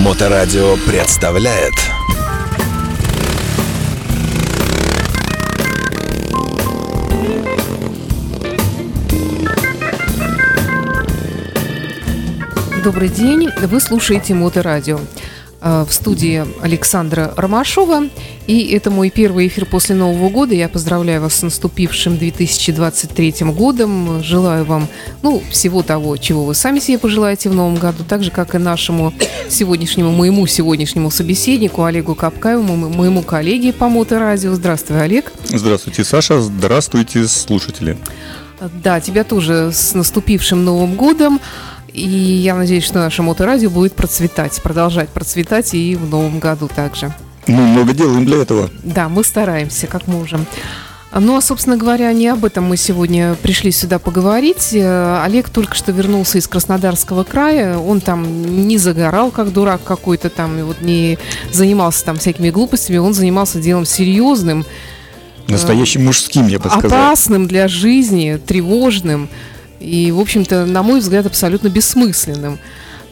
Моторадио представляет Добрый день, вы слушаете Моторадио. Э, в студии Александра Ромашова. И это мой первый эфир после Нового года. Я поздравляю вас с наступившим 2023 годом. Желаю вам ну, всего того, чего вы сами себе пожелаете в Новом году, так же, как и нашему сегодняшнему, моему сегодняшнему собеседнику Олегу Капкаеву, моему коллеге по Моторадио. Здравствуй, Олег. Здравствуйте, Саша. Здравствуйте, слушатели. Да, тебя тоже с наступившим Новым годом. И я надеюсь, что наше моторадио будет процветать, продолжать процветать и в новом году также. Мы много делаем для этого. Да, мы стараемся, как можем. Ну, а, собственно говоря, не об этом мы сегодня пришли сюда поговорить. Э, Олег только что вернулся из Краснодарского края. Он там не загорал, как дурак какой-то там, и вот не занимался там всякими глупостями. Он занимался делом серьезным. Настоящим мужским, я бы сказал. Опасным для жизни, тревожным и, в общем-то, на мой взгляд, абсолютно бессмысленным.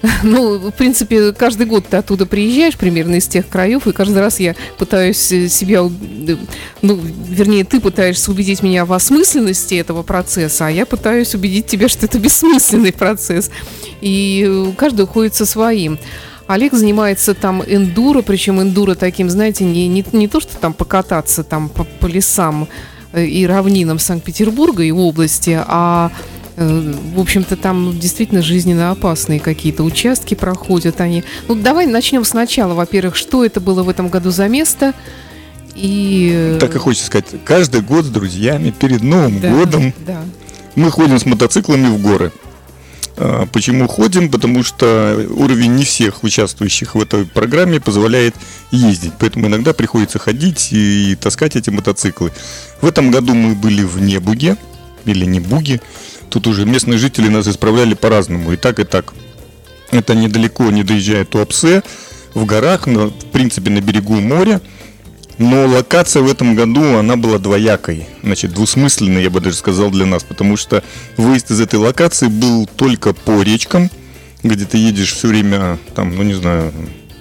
Ну, в принципе, каждый год ты оттуда приезжаешь примерно из тех краев, и каждый раз я пытаюсь э, себя, э, ну, вернее, ты пытаешься убедить меня в осмысленности этого процесса, а я пытаюсь убедить тебя, что это бессмысленный процесс. И э, каждый уходит со своим. Олег занимается там эндуро, причем эндуро таким, знаете, не, не, не то, что там покататься там по, по лесам и равнинам Санкт-Петербурга и области, а Э, в общем-то, там действительно жизненно опасные какие-то участки проходят они. Ну, давай начнем сначала. Во-первых, что это было в этом году за место? И... Э, так и хочется сказать, каждый год с друзьями перед Новым да, годом да. мы ходим с мотоциклами в горы. А, почему ходим? Потому что уровень не всех участвующих в этой программе позволяет ездить. Поэтому иногда приходится ходить и таскать эти мотоциклы. В этом году мы были в Небуге, или Небуге. Тут уже местные жители нас исправляли по-разному, и так, и так. Это недалеко, не доезжая Туапсе, в горах, но, в принципе, на берегу моря. Но локация в этом году, она была двоякой, значит, двусмысленной, я бы даже сказал, для нас, потому что выезд из этой локации был только по речкам, где ты едешь все время, там, ну не знаю,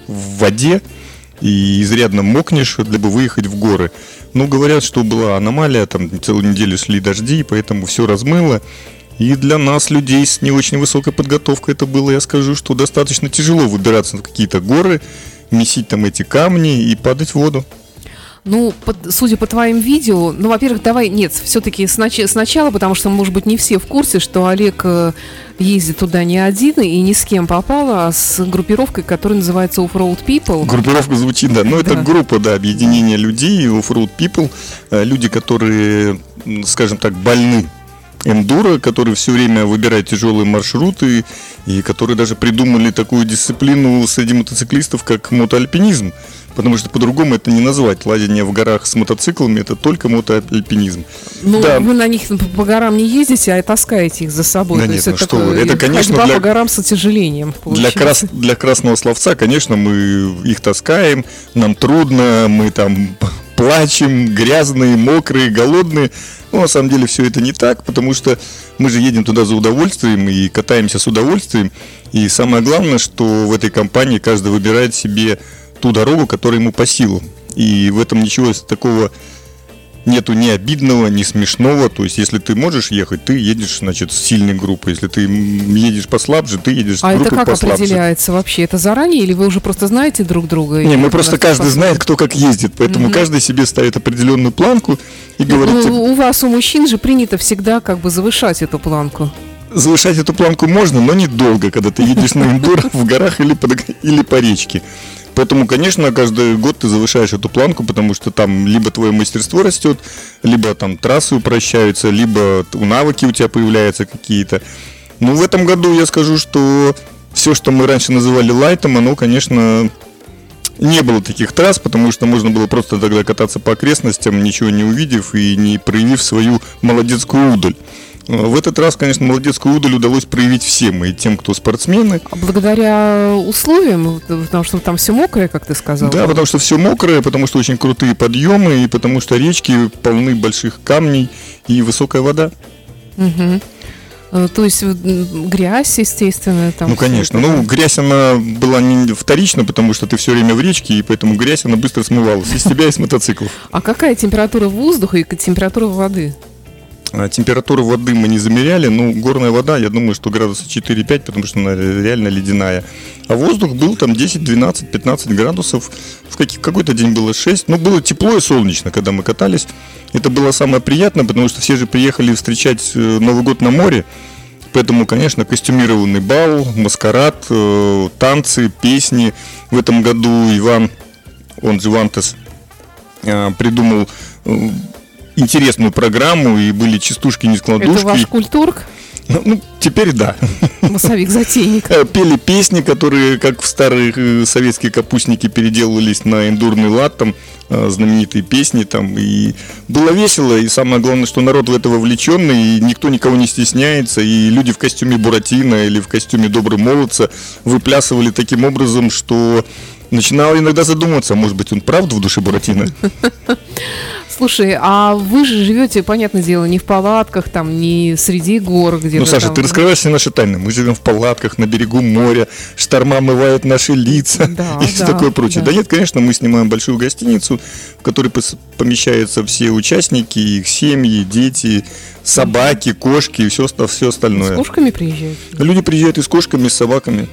в воде, и изрядно мокнешь, бы выехать в горы. Ну, говорят, что была аномалия, там целую неделю шли дожди, поэтому все размыло. И для нас, людей с не очень высокой подготовкой, это было, я скажу, что достаточно тяжело выбираться на какие-то горы, месить там эти камни и падать в воду. Ну, под, судя по твоим видео, ну, во-первых, давай, нет, все-таки снач, сначала, потому что, может быть, не все в курсе, что Олег э, ездит туда не один и ни с кем попал, а с группировкой, которая называется Offroad People. Группировка звучит, да, но ну, да. это группа, да, объединение людей, Offroad People, э, люди, которые, скажем так, больны эндуро, который все время выбирает тяжелые маршруты и которые даже придумали такую дисциплину среди мотоциклистов, как мотоальпинизм. Потому что по-другому это не назвать. Лазение в горах с мотоциклами это только мотоальпинизм. Ну, да. вы на них по горам не ездите, а таскаете их за собой. Да То нет, ну что вы, это, конечно, для, по горам с отяжелением. Для, крас, для красного словца, конечно, мы их таскаем, нам трудно, мы там плачем, грязные, мокрые, голодные. Но на самом деле все это не так, потому что мы же едем туда за удовольствием и катаемся с удовольствием. И самое главное, что в этой компании каждый выбирает себе ту дорогу, которая ему по силам. И в этом ничего такого нету ни обидного, ни смешного. То есть, если ты можешь ехать, ты едешь, значит, с сильной группой. Если ты едешь послабже, ты едешь с а группой послабже. А это как определяется вообще? Это заранее или вы уже просто знаете друг друга? Не, мы просто каждый послабже? знает, кто как ездит. Поэтому mm-hmm. каждый себе ставит определенную планку и говорит... Ну, у вас, у мужчин же принято всегда как бы завышать эту планку завышать эту планку можно, но недолго, когда ты едешь на эндуро в горах или, под, или по речке. Поэтому, конечно, каждый год ты завышаешь эту планку, потому что там либо твое мастерство растет, либо там трассы упрощаются, либо навыки у тебя появляются какие-то. Но в этом году я скажу, что все, что мы раньше называли лайтом, оно, конечно, не было таких трасс, потому что можно было просто тогда кататься по окрестностям, ничего не увидев и не проявив свою молодецкую удаль. В этот раз, конечно, молодецкую удаль удалось проявить всем, и тем, кто спортсмены. А благодаря условиям, потому что там все мокрое, как ты сказал? Да, потому что все мокрое, потому что очень крутые подъемы, и потому что речки полны больших камней и высокая вода. Угу. То есть грязь, естественно, там. Ну, конечно. Ну, грязь, она была не вторична, потому что ты все время в речке, и поэтому грязь, она быстро смывалась из тебя и с мотоциклов. А какая температура воздуха и температура воды? А, температуру воды мы не замеряли, ну, горная вода, я думаю, что градуса 4-5, потому что она реально ледяная. А воздух был там 10, 12, 15 градусов. В какой-то день было 6. Ну, было тепло и солнечно, когда мы катались. Это было самое приятное, потому что все же приехали встречать э, Новый год на море. Поэтому, конечно, костюмированный бал, маскарад, э, танцы, песни. В этом году Иван, он же Вантес, э, придумал интересную программу, и были частушки-нескладушки. Это ваш культург? Ну, ну, теперь да. Массовик-затейник. Э, пели песни, которые, как в старые э, советские капустники, переделывались на эндурный лад, там, э, знаменитые песни там, и было весело, и самое главное, что народ в это вовлеченный, и никто никого не стесняется, и люди в костюме Буратино или в костюме Добрый Молодца выплясывали таким образом, что начинал иногда задумываться, может быть, он правда в душе Буратино? Слушай, а вы же живете, понятное дело, не в палатках, там, не среди гор, где Ну, Саша, там... ты раскрываешь все наши тайны. Мы живем в палатках на берегу моря, шторма омывают наши лица да, и все да, такое прочее. Да. да нет, конечно, мы снимаем большую гостиницу, в которой помещаются все участники, их семьи, дети, собаки, кошки и все, все остальное. С кошками приезжают? Люди приезжают и с кошками, и с собаками.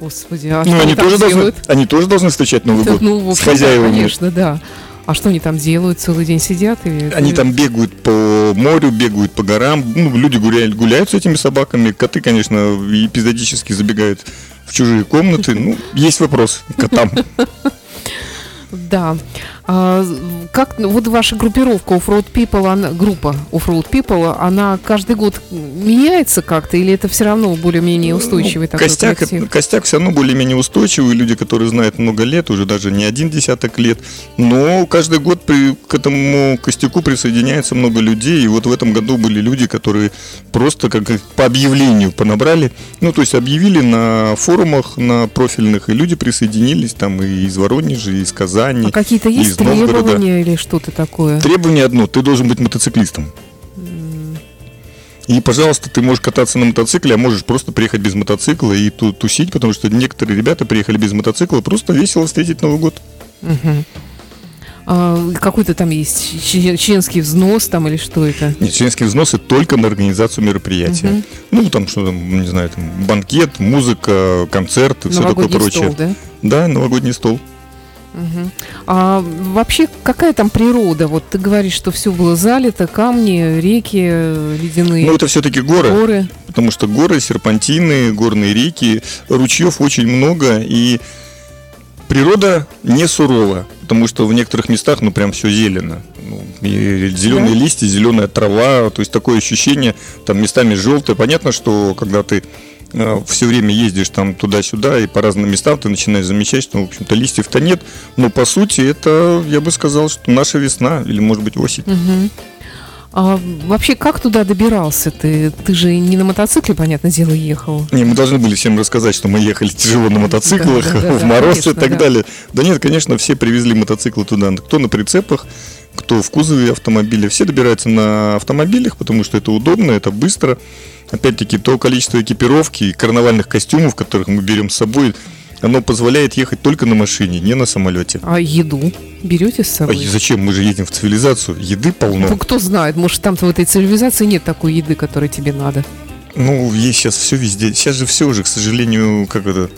Господи, а ну, что они, тоже должны, они тоже должны встречать Новый Это, год ну, с хозяевами. Конечно, да. А что они там делают? Целый день сидят? Или... Они там бегают по морю, бегают по горам. Ну, люди гуляют, гуляют с этими собаками. Коты, конечно, эпизодически забегают в чужие комнаты. Ну, есть вопрос к котам. Да. А, как вот ваша группировка Offroad People, она, группа Offroad People, она каждый год меняется как-то или это все равно более-менее ну, устойчивый такой костяк, коллектив? Костяк все равно более-менее устойчивый, люди, которые знают много лет, уже даже не один десяток лет, но каждый год при, к этому костяку присоединяется много людей, и вот в этом году были люди, которые просто как по объявлению понабрали, ну то есть объявили на форумах, на профильных, и люди присоединились там и из Воронежа, и из Казани. А какие-то есть из Требования или что-то такое? Требование одно, ты должен быть мотоциклистом. И, пожалуйста, ты можешь кататься на мотоцикле, а можешь просто приехать без мотоцикла и ту тусить, потому что некоторые ребята приехали без мотоцикла, просто весело встретить Новый год. Угу. А, какой-то там есть членский взнос там или что это? Нет, членские взносы только на организацию мероприятия. Угу. Ну, там что там, не знаю, там банкет, музыка, концерт, все такое прочее. Стол, да? Да, новогодний стол. Угу. А вообще какая там природа? Вот ты говоришь, что все было залито, камни, реки ледяные. Ну это все-таки горы. Горы. Потому что горы, серпантины, горные реки, ручьев очень много и природа не сурова, потому что в некоторых местах, ну, прям все зелено. Ну, зеленые да. листья, зеленая трава, то есть такое ощущение, там местами желтое. Понятно, что когда ты Э, все время ездишь там туда-сюда и по разным местам ты начинаешь замечать, что, в общем-то, листьев-то нет. Но, по сути, это, я бы сказал, что наша весна или, может быть, осень. Угу. А вообще, как туда добирался ты? Ты же не на мотоцикле, понятное дело, ехал. Не, мы должны были всем рассказать, что мы ехали тяжело на мотоциклах, да, да, да, в мороз конечно, и так да. далее. Да нет, конечно, все привезли мотоциклы туда. Кто на прицепах, кто в кузове автомобиля. Все добираются на автомобилях, потому что это удобно, это быстро опять-таки, то количество экипировки и карнавальных костюмов, которых мы берем с собой, оно позволяет ехать только на машине, не на самолете. А еду берете с собой? А зачем? Мы же едем в цивилизацию. Еды полно. Ну, кто знает, может, там в этой цивилизации нет такой еды, которая тебе надо. Ну, есть сейчас все везде. Сейчас же все уже, к сожалению, как это...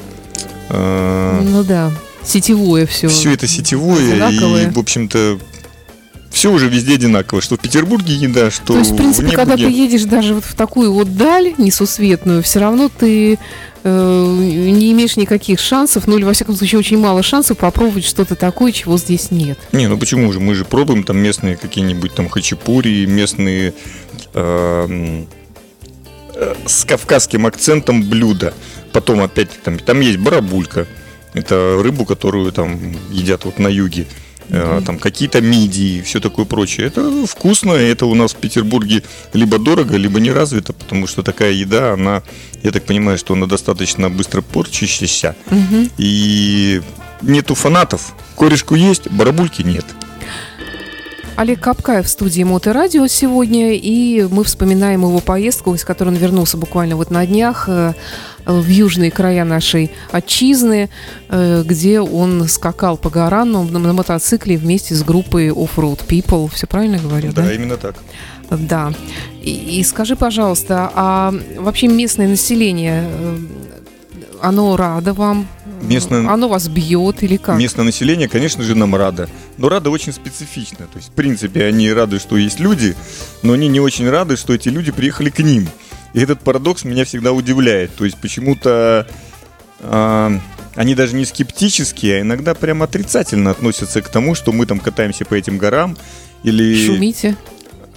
Э... Ну да, сетевое все. Все это сетевое. Одинаковое. И, в общем-то, все уже везде одинаково, что в Петербурге еда, что То есть, в принципе, в когда ты едешь даже вот в такую вот даль несусветную, все равно ты э, не имеешь никаких шансов, ну или, во всяком случае, очень мало шансов попробовать что-то такое, чего здесь нет. Не, ну почему же? Мы же пробуем там местные какие-нибудь там хачапури, местные э, э, с кавказским акцентом блюда. Потом опять там, там есть барабулька. Это рыбу, которую там едят вот на юге mm-hmm. там какие-то мидии, все такое прочее. Это вкусно, это у нас в Петербурге либо дорого, либо не развито, потому что такая еда, она, я так понимаю, что она достаточно быстро порчащаяся, mm-hmm. и нету фанатов. Корешку есть, барабульки нет. Олег Капкаев в студии Моторадио сегодня, и мы вспоминаем его поездку, из которой он вернулся буквально вот на днях э, в южные края нашей отчизны, э, где он скакал по горам на, мотоцикле вместе с группой Offroad People. Все правильно говорю, да? Да, именно так. Да. И, и скажи, пожалуйста, а вообще местное население, э, оно радо вам? Местное... Оно вас бьет или как? Местное население, конечно же, нам радо. Но радо очень специфично. То есть, в принципе, они рады, что есть люди, но они не очень рады, что эти люди приехали к ним. И этот парадокс меня всегда удивляет. То есть, почему-то э, они даже не скептические, а иногда прямо отрицательно относятся к тому, что мы там катаемся по этим горам или... Шумите.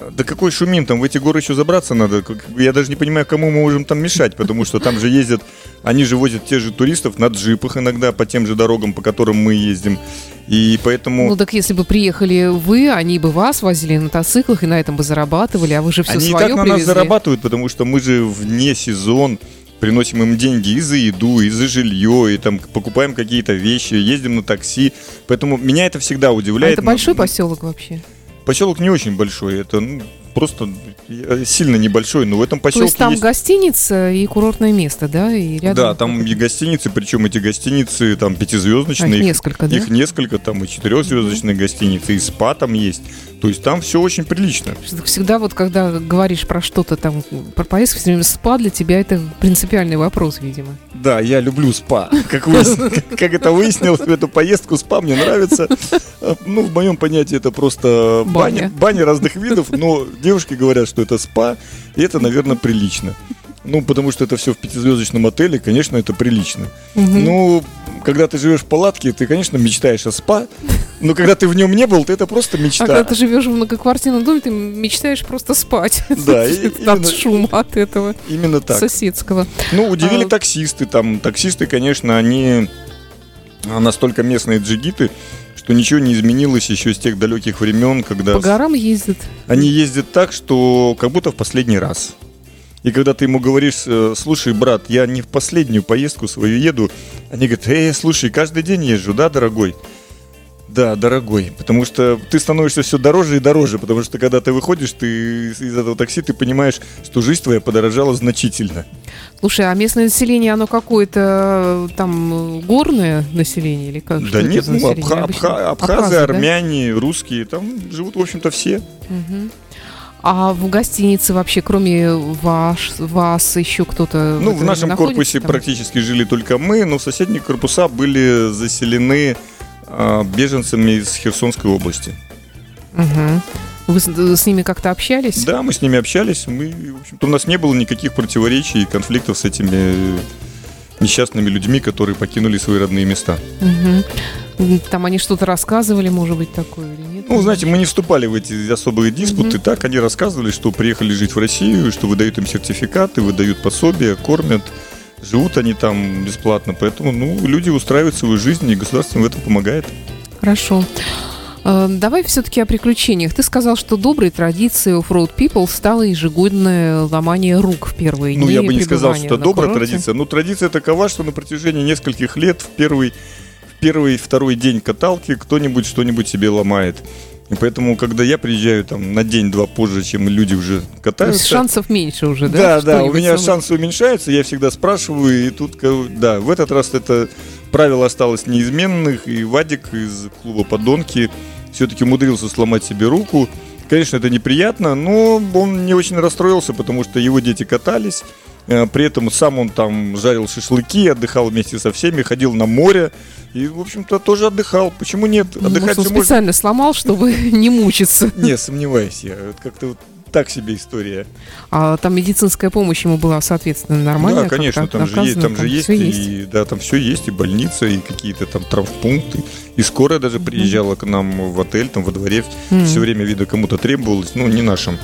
Да какой шумим, там в эти горы еще забраться надо. Я даже не понимаю, кому мы можем там мешать, потому что там же ездят, они же возят тех же туристов на джипах иногда по тем же дорогам, по которым мы ездим. И поэтому... Ну так если бы приехали вы, они бы вас возили на мотоциклах и на этом бы зарабатывали, а вы же все они свое Они и так на нас зарабатывают, потому что мы же вне сезон, приносим им деньги и за еду, и за жилье, и там покупаем какие-то вещи, ездим на такси. Поэтому меня это всегда удивляет. А это большой поселок вообще? Поселок не очень большой, это ну, просто сильно небольшой, но в этом поселке То есть там есть... гостиница и курортное место, да? И рядом... Да, там и гостиницы, причем эти гостиницы там пятизвездочные. А их несколько, да? Их несколько, там и четырехзвездочные mm-hmm. гостиницы, и спа там есть. То есть там все очень прилично. Всегда вот, когда говоришь про что-то там, про поездку, все время спа для тебя это принципиальный вопрос, видимо. Да, я люблю спа. Как, вы, как это выяснилось, эту поездку спа мне нравится. Ну, в моем понятии это просто баня. баня, баня разных видов, но девушки говорят, что это спа, и это, наверное, прилично. Ну, потому что это все в пятизвездочном отеле, конечно, это прилично. Угу. Ну, когда ты живешь в палатке, ты, конечно, мечтаешь о спа, но когда ты в нем не был, то это просто мечта. А когда ты живешь в многоквартирном доме, ты мечтаешь просто спать. Да, от шума от этого. Именно так. Соседского. Ну, удивили а, таксисты. Там таксисты, конечно, они настолько местные джигиты, что ничего не изменилось еще с тех далеких времен, когда... По горам ездят. Они ездят так, что как будто в последний раз. И когда ты ему говоришь, э, слушай, брат, я не в последнюю поездку свою еду, они говорят, эй, слушай, каждый день езжу, да, дорогой? Да, дорогой, потому что ты становишься все дороже и дороже, потому что когда ты выходишь, ты из этого такси, ты понимаешь, что жизнь твоя подорожала значительно. Слушай, а местное население, оно какое-то э, там горное население или как? Да нет, ну, абха- абха- абхазы, абхазы, армяне, да? русские, там живут, в общем-то, все. Угу. А в гостинице вообще, кроме ваш, вас, еще кто-то? Ну, в нашем корпусе там? практически жили только мы, но соседние корпуса были заселены беженцами из Херсонской области. Угу. Вы с, с ними как-то общались? Да, мы с ними общались. Мы, в общем-то, у нас не было никаких противоречий и конфликтов с этими несчастными людьми, которые покинули свои родные места. Угу. Там они что-то рассказывали, может быть, такое или нет? Ну, знаете, мы не вступали в эти особые диспуты. Угу. Так, они рассказывали, что приехали жить в Россию, что выдают им сертификаты, выдают пособия, кормят. Живут они там бесплатно. Поэтому, ну, люди устраивают свою жизнь, и государство им в этом помогает. Хорошо. Э, давай все-таки о приключениях. Ты сказал, что доброй традицией Offroad People стало ежегодное ломание рук в первые ну, дни Ну, я бы не сказал, что это добрая курорте. традиция. Но традиция такова, что на протяжении нескольких лет в первый, в первый второй день каталки кто-нибудь что-нибудь себе ломает. И поэтому, когда я приезжаю там на день-два позже, чем люди уже катаются... То есть шансов меньше уже, да? Да, да, у меня самое... шансы уменьшаются, я всегда спрашиваю, и тут, да, в этот раз это правило осталось неизменных, и Вадик из клуба «Подонки» все-таки умудрился сломать себе руку. Конечно, это неприятно, но он не очень расстроился, потому что его дети катались, при этом сам он там жарил шашлыки, отдыхал вместе со всеми, ходил на море. И, в общем-то, тоже отдыхал. Почему нет? Отдыхать Может, он специально можно... сломал, чтобы не мучиться. Не, сомневаюсь я. Как-то так себе история. А там медицинская помощь ему была, соответственно, нормальная? Да, конечно, там же есть, там, же есть, и, есть, да, там все есть, и больница, и какие-то там травмпункты. И скорая даже приезжала mm-hmm. к нам в отель, там во дворе, mm-hmm. все время, видно, кому-то требовалось, ну, не нашим.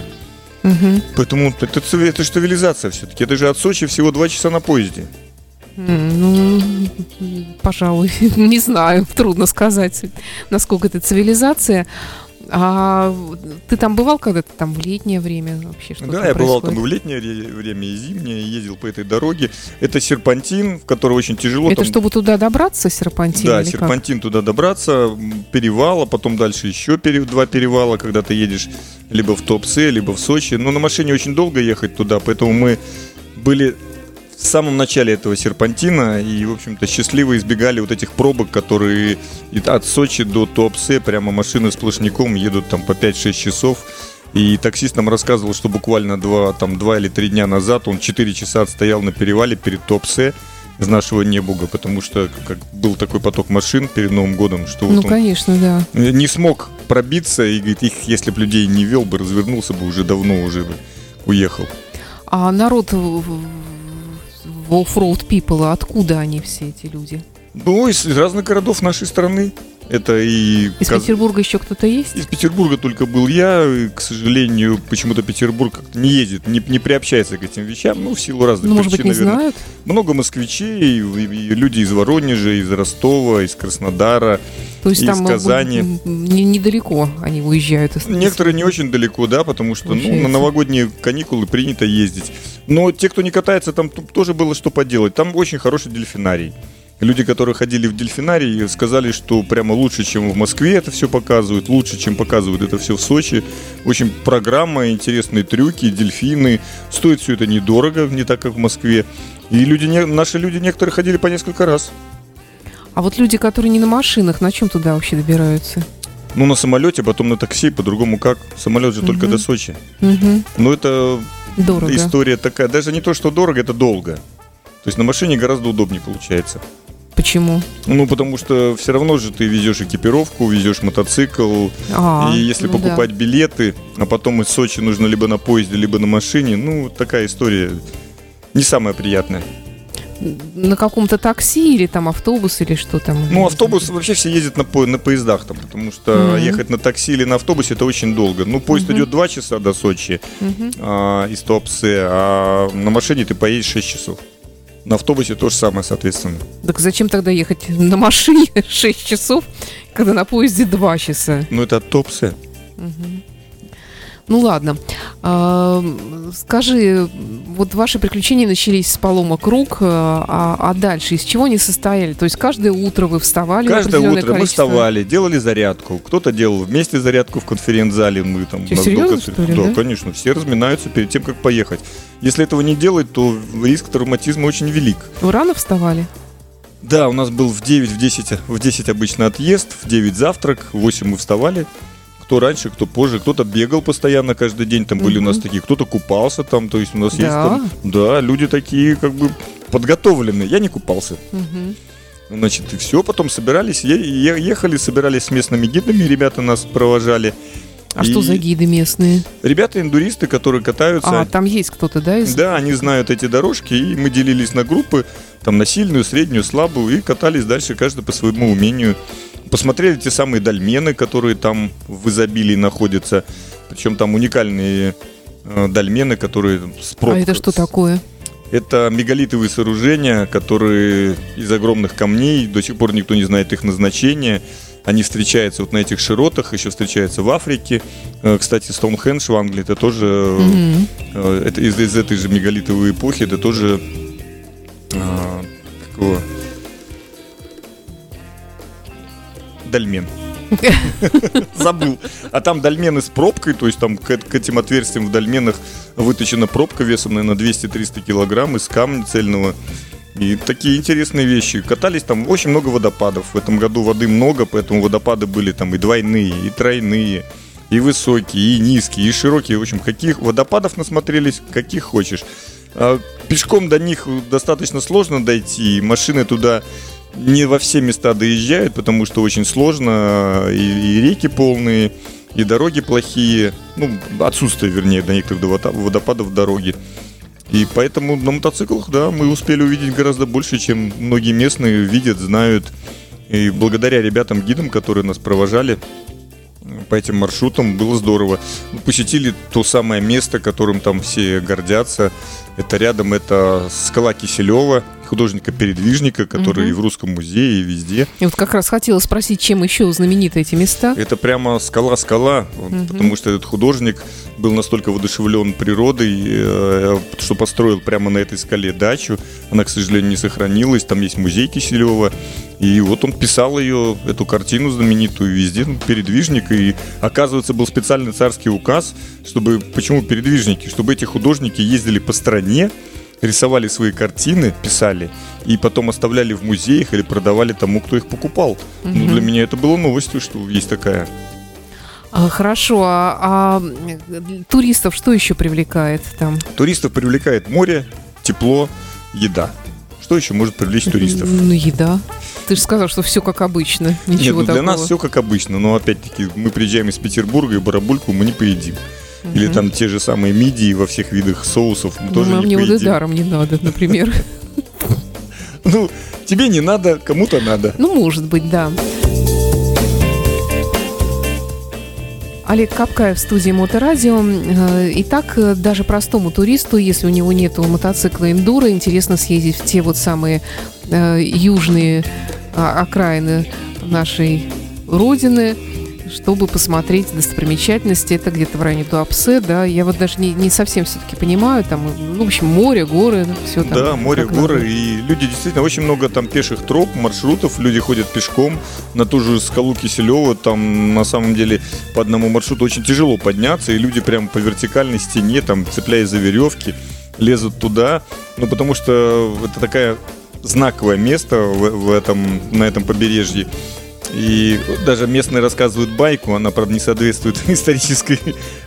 Mm-hmm. Поэтому это, это, это цивилизация все-таки. Это же от Сочи всего два часа на поезде. Ну, пожалуй, не знаю, трудно сказать, насколько это цивилизация. А ты там бывал когда-то там в летнее время вообще? Что да, я происходит? бывал там и в летнее время, и зимнее, ездил по этой дороге. Это серпантин, в который очень тяжело. Это там... чтобы туда добраться, серпантин? Да, серпантин как? туда добраться, перевал, а потом дальше еще пере... два перевала, когда ты едешь либо в Туапсе, либо в Сочи. Но на машине очень долго ехать туда, поэтому мы были в самом начале этого серпантина и, в общем-то, счастливо избегали вот этих пробок, которые от Сочи до Туапсе прямо машины сплошняком едут там по 5-6 часов. И таксист нам рассказывал, что буквально два, там, два или три дня назад он 4 часа отстоял на перевале перед Туапсе из нашего Небуга, потому что как был такой поток машин перед Новым годом, что ну, вот конечно, да. не смог пробиться и говорит, их, если бы людей не вел бы, развернулся бы уже давно уже бы уехал. А народ в Offroad People, откуда они все эти люди? Ну, из разных городов нашей страны. Это и... Из Каз... Петербурга еще кто-то есть? Из Петербурга только был я. И, к сожалению, почему-то Петербург как-то не ездит, не, не приобщается к этим вещам. Ну, в силу разных ну, причин, может быть, не наверное. знают? Много москвичей, и, и люди из Воронежа, из Ростова, из Краснодара, То есть из там Казани. Не, недалеко они уезжают. Из... Некоторые не очень далеко, да, потому что ну, на новогодние каникулы принято ездить. Но те, кто не катается, там тоже было что поделать. Там очень хороший дельфинарий. Люди, которые ходили в дельфинарий, сказали, что прямо лучше, чем в Москве это все показывают, лучше, чем показывают это все в Сочи. Очень программа, интересные трюки, дельфины. Стоит все это недорого, не так, как в Москве. И люди, наши люди некоторые ходили по несколько раз. А вот люди, которые не на машинах, на чем туда вообще добираются? Ну, на самолете, потом на такси, по-другому как. Самолет же угу. только до Сочи. Угу. Но это дорого. история такая. Даже не то, что дорого, это долго. То есть на машине гораздо удобнее получается. Почему? Ну, потому что все равно же ты везешь экипировку, везешь мотоцикл. А, и если ну покупать да. билеты, а потом из Сочи нужно либо на поезде, либо на машине, ну, такая история не самая приятная. На каком-то такси или там автобус или что там? Ну, автобус вообще все ездят на, по, на поездах там, потому что mm-hmm. ехать на такси или на автобусе это очень долго. Ну, поезд mm-hmm. идет 2 часа до Сочи mm-hmm. а, из Туапсе, а на машине ты поедешь 6 часов. На автобусе то же самое, соответственно. Так зачем тогда ехать на машине 6 часов, когда на поезде 2 часа? Ну, это от Топсе. Угу. Ну ладно. А, скажи, вот ваши приключения начались с поломок рук, а, а дальше из чего они состояли? То есть каждое утро вы вставали? Каждое утро количество... мы вставали, делали зарядку. Кто-то делал вместе зарядку в конференц-зале. Мы там. Серьезно, что ли, да, да, конечно. Все разминаются перед тем, как поехать. Если этого не делать, то риск травматизма очень велик. Вы рано вставали? Да, у нас был в 9, в 10, в 10 обычно отъезд, в 9 завтрак, в 8 мы вставали кто раньше, кто позже, кто-то бегал постоянно каждый день, там были у нас такие, кто-то купался там, то есть у нас есть там, да, люди такие как бы подготовленные. Я не купался. Значит, и все, потом собирались, ехали, собирались с местными гидами, ребята нас провожали. А и что за гиды местные? Ребята индуристы, которые катаются. А, там есть кто-то, да? Из... Да, они знают эти дорожки, и мы делились на группы, там на сильную, среднюю, слабую, и катались дальше каждый по своему умению. Посмотрели те самые дольмены, которые там в изобилии находятся. Причем там уникальные э, дольмены, которые с пробкой. А это что такое? Это мегалитовые сооружения, которые из огромных камней, до сих пор никто не знает их назначения. Они встречаются вот на этих широтах, еще встречаются в Африке. Э, кстати, Стоунхендж в Англии это тоже mm-hmm. это из, из этой же мегалитовой эпохи, это тоже а, такого дольмен. Забыл. А там дольмены с пробкой, то есть там к, к этим отверстиям в дольменах выточена пробка весом, наверное, 200-300 килограмм из камня цельного. И такие интересные вещи. Катались там очень много водопадов. В этом году воды много, поэтому водопады были там и двойные, и тройные, и высокие, и низкие, и широкие. В общем, каких водопадов насмотрелись, каких хочешь. А пешком до них достаточно сложно дойти. Машины туда не во все места доезжают, потому что очень сложно, и, и реки полные, и дороги плохие, ну, отсутствие, вернее, до некоторых водопадов дороги. И поэтому на мотоциклах, да, мы успели увидеть гораздо больше, чем многие местные видят, знают. И благодаря ребятам-гидам, которые нас провожали по этим маршрутам, было здорово. Мы посетили то самое место, которым там все гордятся. Это рядом, это скала Киселева, художника-передвижника, который угу. и в Русском музее, и везде. И вот как раз хотела спросить, чем еще знамениты эти места? Это прямо скала-скала, угу. потому что этот художник был настолько воодушевлен природой, э, что построил прямо на этой скале дачу. Она, к сожалению, не сохранилась. Там есть музей Киселева. И вот он писал ее, эту картину знаменитую, везде ну, передвижник. И, оказывается, был специальный царский указ, чтобы... Почему передвижники? Чтобы эти художники ездили по стране, рисовали свои картины, писали, и потом оставляли в музеях или продавали тому, кто их покупал. Угу. Ну, для меня это было новостью, что есть такая. А, хорошо, а, а туристов что еще привлекает там? Туристов привлекает море, тепло, еда. Что еще может привлечь туристов? Ну, еда. Ты же сказал, что все как обычно. Ничего Нет, ну, для такого. нас все как обычно. Но опять-таки мы приезжаем из Петербурга и барабульку мы не поедим. Или там те же самые мидии во всех видах соусов мы тоже Нам не поедим. даром не надо, например. Ну, тебе не надо, кому-то надо. Ну, может быть, да. Олег Капкаев в студии Моторадио. Э, итак, э, даже простому туристу, если у него нет мотоцикла эндуро, интересно съездить в те вот самые э, южные а, окраины нашей родины, чтобы посмотреть достопримечательности. Это где-то в районе Туапсе, да. Я вот даже не, не совсем все-таки понимаю. Там, ну, в общем, море, горы, все там. Да, море, горы. Надо. И люди действительно, очень много там пеших троп, маршрутов. Люди ходят пешком на ту же скалу Киселева. Там, на самом деле, по одному маршруту очень тяжело подняться. И люди прям по вертикальной стене, там, цепляясь за веревки, лезут туда. Ну, потому что это такая знаковое место в, в этом, на этом побережье. И даже местные рассказывают байку, она, правда, не соответствует исторической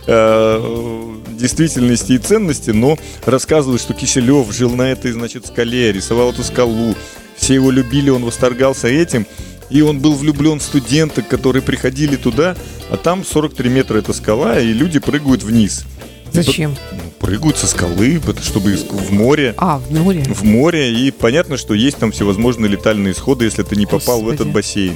э, действительности и ценности, но рассказывают, что Киселев жил на этой, значит, скале, рисовал эту скалу, все его любили, он восторгался этим, и он был влюблен в студенток, которые приходили туда, а там 43 метра эта скала, и люди прыгают вниз. Зачем? Ну, прыгают со скалы, чтобы в море. А, в море. В море. И понятно, что есть там всевозможные летальные исходы, если ты не попал Господи. в этот бассейн.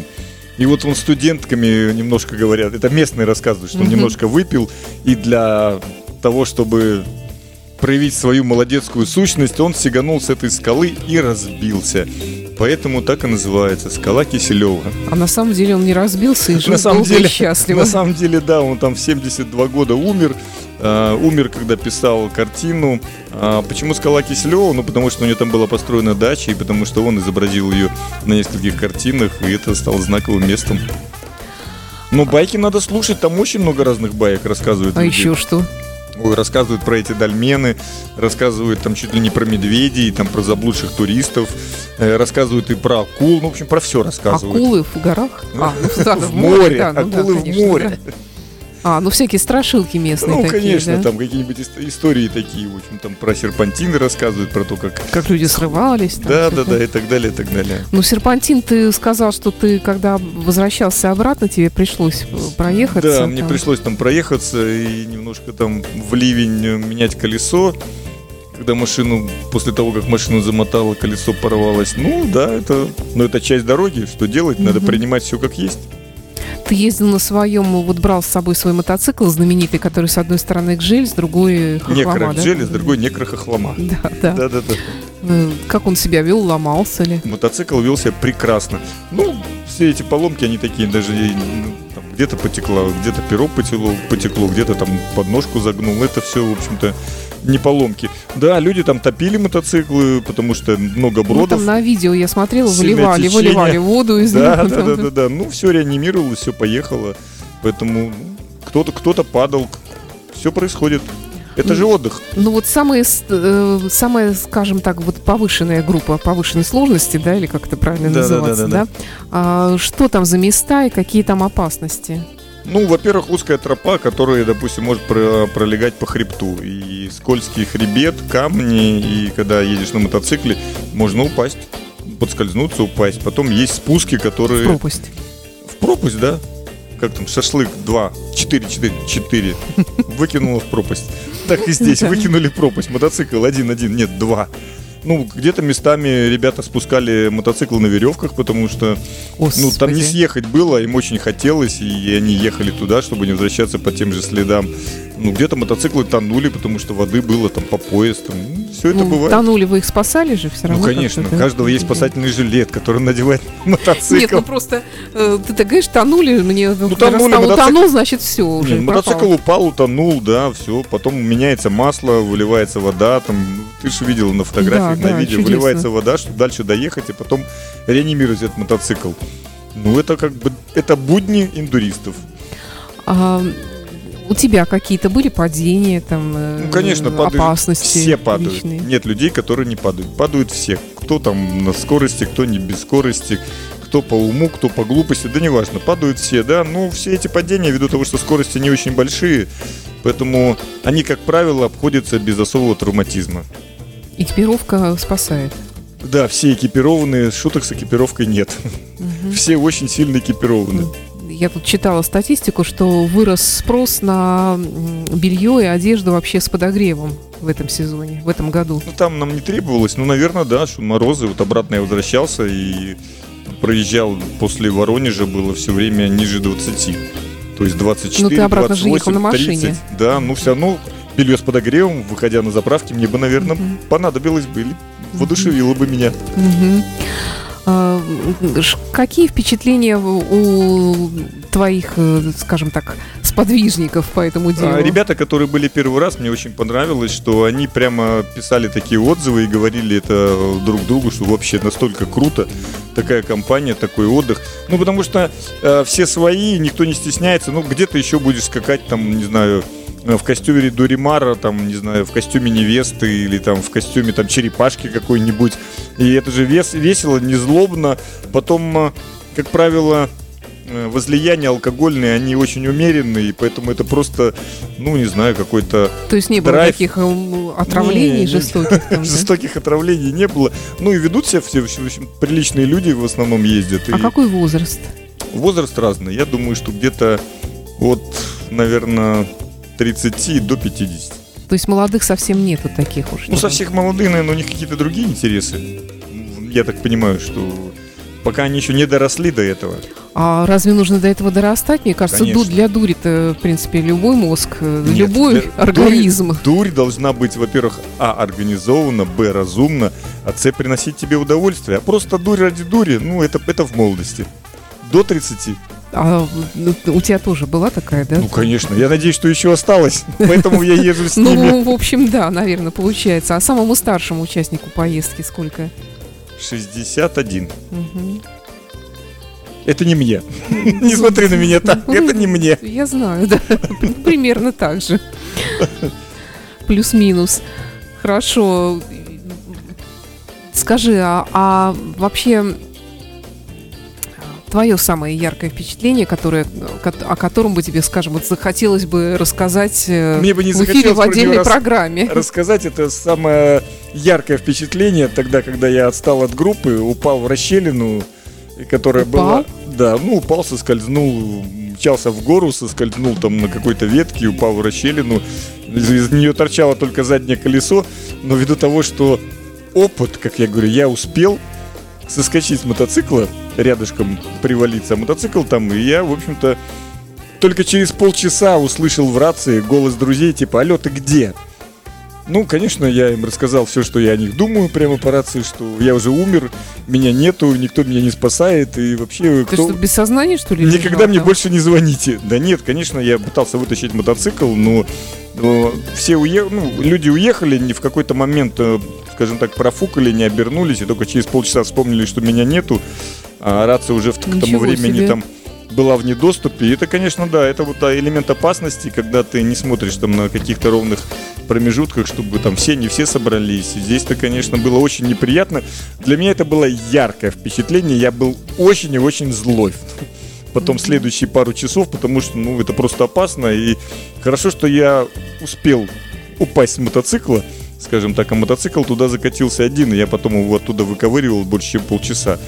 И вот он студентками немножко говорят, это местные рассказывают, что он немножко выпил, и для того, чтобы проявить свою молодецкую сущность, он сиганул с этой скалы и разбился. Поэтому так и называется скала Киселева. А на самом деле он не разбился и жил на самом деле, и счастливо. На самом деле, да, он там в 72 года умер. Э, умер, когда писал картину. А почему скала Киселева? Ну, потому что у него там была построена дача, и потому что он изобразил ее на нескольких картинах, и это стало знаковым местом. Но байки надо слушать, там очень много разных баек рассказывают. А люди. еще что? Рассказывают про эти дольмены, рассказывают там чуть ли не про медведей, там про заблудших туристов, э, рассказывают и про акул, ну, в общем, про все рассказывают. Акулы в горах? А, ну, да, в море, акулы в море. А, ну всякие страшилки местные. Ну, такие, конечно, да? там какие-нибудь истории такие, в общем, там про серпантины рассказывают, про то, как... Как люди срывались. Там, да, да, да, и так далее, и так далее. Ну, серпантин, ты сказал, что ты, когда возвращался обратно, тебе пришлось проехаться. Да, там. мне пришлось там проехаться и немножко там в ливень менять колесо когда машину, после того, как машину замотало, колесо порвалось. Ну, да, это, но это часть дороги, что делать, надо принимать все как есть. Ты ездил на своем, вот брал с собой свой мотоцикл знаменитый, который с одной стороны гжель, с другой хохлома, да? с другой некрохохлома. Да, да. Да, да, да. Как он себя вел, ломался ли? Мотоцикл вел себя прекрасно. Ну, все эти поломки, они такие даже ну, где-то потекло, где-то перо потекло, потекло где-то там подножку загнул. Это все, в общем-то, не поломки. Да, люди там топили мотоциклы, потому что много бродов. Ну, там на видео я смотрела, выливали, течение. выливали воду из да, них. Да, да, да, да. Ну, все реанимировалось, все поехало. Поэтому кто-то кто-то падал. Все происходит. Это же отдых. Ну вот самая, э, самая, скажем так, вот повышенная группа повышенной сложности, да, или как это правильно да, называется, да? да, да, да. А, что там за места и какие там опасности? Ну, во-первых, узкая тропа, которая, допустим, может пролегать по хребту. И скользкий хребет, камни, и когда едешь на мотоцикле, можно упасть, подскользнуться, упасть. Потом есть спуски, которые... В пропасть. В пропасть, да. Как там, шашлык 2, 4, 4, 4. Выкинуло в пропасть. Так и здесь, выкинули в пропасть. Мотоцикл 1, 1, нет, 2 ну, где-то местами ребята спускали мотоцикл на веревках, потому что, Господи. ну, там не съехать было, им очень хотелось, и они ехали туда, чтобы не возвращаться по тем же следам. Ну, где-то мотоциклы тонули, потому что воды было там по пояс. Там. Ну, все это ну, бывает. Тонули, вы их спасали же все равно? Ну, конечно. У каждого есть спасательный жилет, который надевает мотоцикл. Нет, ну просто э, ты так говоришь, тонули, мне ну, тонули, раз, мотоцикл... утонул, значит все уже. Нет, мотоцикл упал, утонул, да, все. Потом меняется масло, выливается вода. Там, ты же видел на фотографиях, да, на да, видео, чудесно. выливается вода, чтобы дальше доехать и потом реанимировать этот мотоцикл. Ну, это как бы, это будни индуристов. А, у тебя какие-то были падения, там, э, ну, конечно, падают, опасности? Все падают. Личные. Нет людей, которые не падают. Падают все. Кто там на скорости, кто не без скорости, кто по уму, кто по глупости, да неважно. Падают все, да. Ну, все эти падения, ввиду того, что скорости не очень большие, поэтому они, как правило, обходятся без особого травматизма. Экипировка спасает. Да, все экипированные, шуток с экипировкой нет. Угу. Все очень сильно экипированы я тут читала статистику, что вырос спрос на белье и одежду вообще с подогревом в этом сезоне, в этом году. Ну, там нам не требовалось, ну, наверное, да, что морозы, вот обратно я возвращался и проезжал после Воронежа, было все время ниже 20. То есть 24, Ну, ты обратно 28, же ехал на машине. 30. Да, ну, все равно белье с подогревом, выходя на заправке, мне бы, наверное, mm понадобилось бы или воодушевило бы меня. mm а, какие впечатления у твоих, э, скажем так, сподвижников по этому делу? А, ребята, которые были первый раз, мне очень понравилось, что они прямо писали такие отзывы и говорили это друг другу, что вообще настолько круто, такая компания, такой отдых. Ну, потому что э, все свои, никто не стесняется. Ну, где-то еще будешь скакать, там, не знаю, в костюме Дуримара, там, не знаю, в костюме невесты или там в костюме там черепашки какой-нибудь. И это же вес, весело, не злобно. Потом, э, как правило, возлияния алкогольные, они очень умеренные, поэтому это просто, ну, не знаю, какой-то То есть не было драйв. таких э, отравлений не, жестоких? Там, жестоких отравлений не было. Ну и ведут себя все, в общем, приличные люди в основном ездят. А какой возраст? Возраст разный. Я думаю, что где-то вот, наверное, 30 до 50. То есть молодых совсем нету таких уж? Ну, со всех молодых, наверное, у них какие-то другие интересы. Я так понимаю, что пока они еще не доросли до этого. А разве нужно до этого дорастать? Мне кажется, Конечно. для дури-то, в принципе, любой мозг, Нет, любой для... организм. Дурь, дурь должна быть, во-первых, а, организована, б, разумна, а, с, приносить тебе удовольствие. А просто дурь ради дури, ну, это, это в молодости. До 30 а ну, у тебя тоже была такая, да? Ну, конечно. Я надеюсь, что еще осталось. Поэтому я езжу с ними. Ну, в общем, да, наверное, получается. А самому старшему участнику поездки сколько? 61. Это не мне. Не смотри на меня так. Это не мне. Я знаю, да. Примерно так же. Плюс-минус. Хорошо. Скажи, а, а вообще твое самое яркое впечатление, которое, о котором бы тебе, скажем, вот захотелось бы рассказать э, Мне бы не в эфире в отдельной программе? Рассказать это самое яркое впечатление тогда, когда я отстал от группы, упал в расщелину, которая упал? была... Да, ну упал, соскользнул, мчался в гору, соскользнул там на какой-то ветке, упал в расщелину. Из, из нее торчало только заднее колесо, но ввиду того, что опыт, как я говорю, я успел соскочить с мотоцикла, рядышком привалиться мотоцикл там, и я, в общем-то, только через полчаса услышал в рации голос друзей, типа, алло, ты где? Ну, конечно, я им рассказал все, что я о них думаю прямо по рации, что я уже умер, меня нету, никто меня не спасает, и вообще... Ты кто... что, без сознания, что ли? Никогда лежал, мне там? больше не звоните. Да нет, конечно, я пытался вытащить мотоцикл, но, все уехали, ну, люди уехали, не в какой-то момент, э, скажем так, профукали, не обернулись, и только через полчаса вспомнили, что меня нету а рация уже в, к тому времени себе. там была в недоступе. И это, конечно, да, это вот да, элемент опасности, когда ты не смотришь там на каких-то ровных промежутках, чтобы там все, не все собрались. Здесь-то, конечно, было очень неприятно. Для меня это было яркое впечатление. Я был очень и очень злой. Потом следующие пару часов, потому что, ну, это просто опасно. И хорошо, что я успел упасть с мотоцикла, скажем так, а мотоцикл туда закатился один, и я потом его оттуда выковыривал больше, чем полчаса.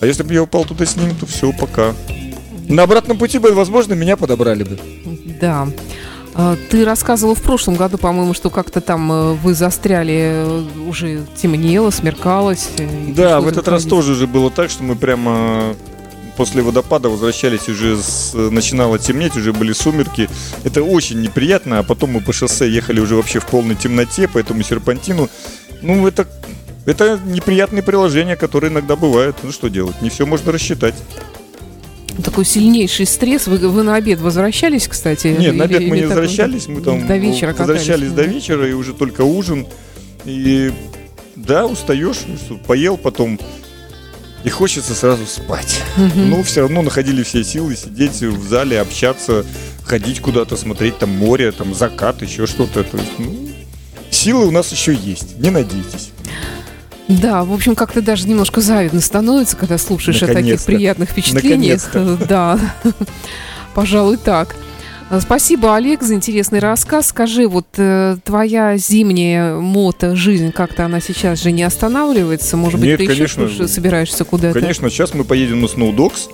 А если бы я упал туда с ним, то все, пока. На обратном пути бы, возможно, меня подобрали бы. Да. А, ты рассказывал в прошлом году, по-моему, что как-то там э, вы застряли, э, уже темнело, смеркалось. Да, в этот раз тоже же было так, что мы прямо после водопада возвращались уже, с, начинало темнеть, уже были сумерки. Это очень неприятно, а потом мы по шоссе ехали уже вообще в полной темноте, по этому серпантину. Ну, это, это неприятные приложения, которые иногда бывают. Ну, что делать? Не все можно рассчитать. Такой сильнейший стресс. Вы, вы на обед возвращались, кстати? Нет, или, на обед мы не возвращались. Мы там до вечера возвращались до вечера, и уже только ужин. И да, устаешь, поел, потом и хочется сразу спать. Угу. Но все равно находили все силы сидеть в зале, общаться, ходить куда-то, смотреть там море, там закат, еще что-то. Ну, силы у нас еще есть, не надейтесь. Да, в общем, как-то даже немножко завидно становится, когда слушаешь о таких приятных впечатлениях. Да, пожалуй, так. Спасибо, Олег, за интересный рассказ. Скажи, вот э, твоя зимняя мото-жизнь, как-то она сейчас же не останавливается? Может быть, Нет, ты конечно, еще собираешься куда-то? Конечно, сейчас мы поедем на Snowdogs.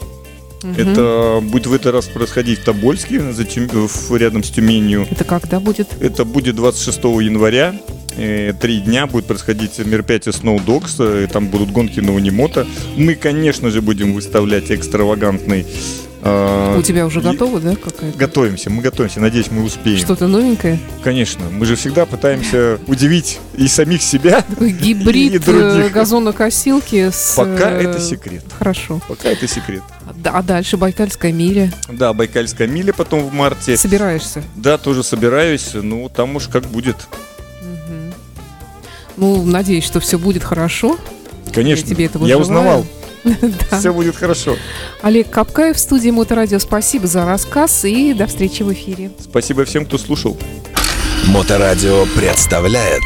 Угу. Это будет в этот раз происходить в Тобольске, за Тюм... рядом с Тюменью. Это когда будет? Это будет 26 января. Э, три дня будет происходить мероприятие Snow Dogs, э, там будут гонки на унимота. Мы, конечно же, будем выставлять экстравагантный а, У тебя уже готово, да, какая-то? Готовимся, мы готовимся, надеюсь, мы успеем. Что-то новенькое? Конечно, мы же всегда пытаемся удивить и самих себя, Такой гибрид и других. Э, газонокосилки с... Пока это секрет. Хорошо. Пока это секрет. А дальше Байкальская миля? Да, Байкальская миля потом в марте. Собираешься? Да, тоже собираюсь. Ну, там уж как будет. Ну, надеюсь, что все будет хорошо. Конечно. Я, тебе этого Я узнавал. Все будет хорошо. Олег Капкаев в студии Моторадио. Спасибо за рассказ и до встречи в эфире. Спасибо всем, кто слушал. Моторадио представляет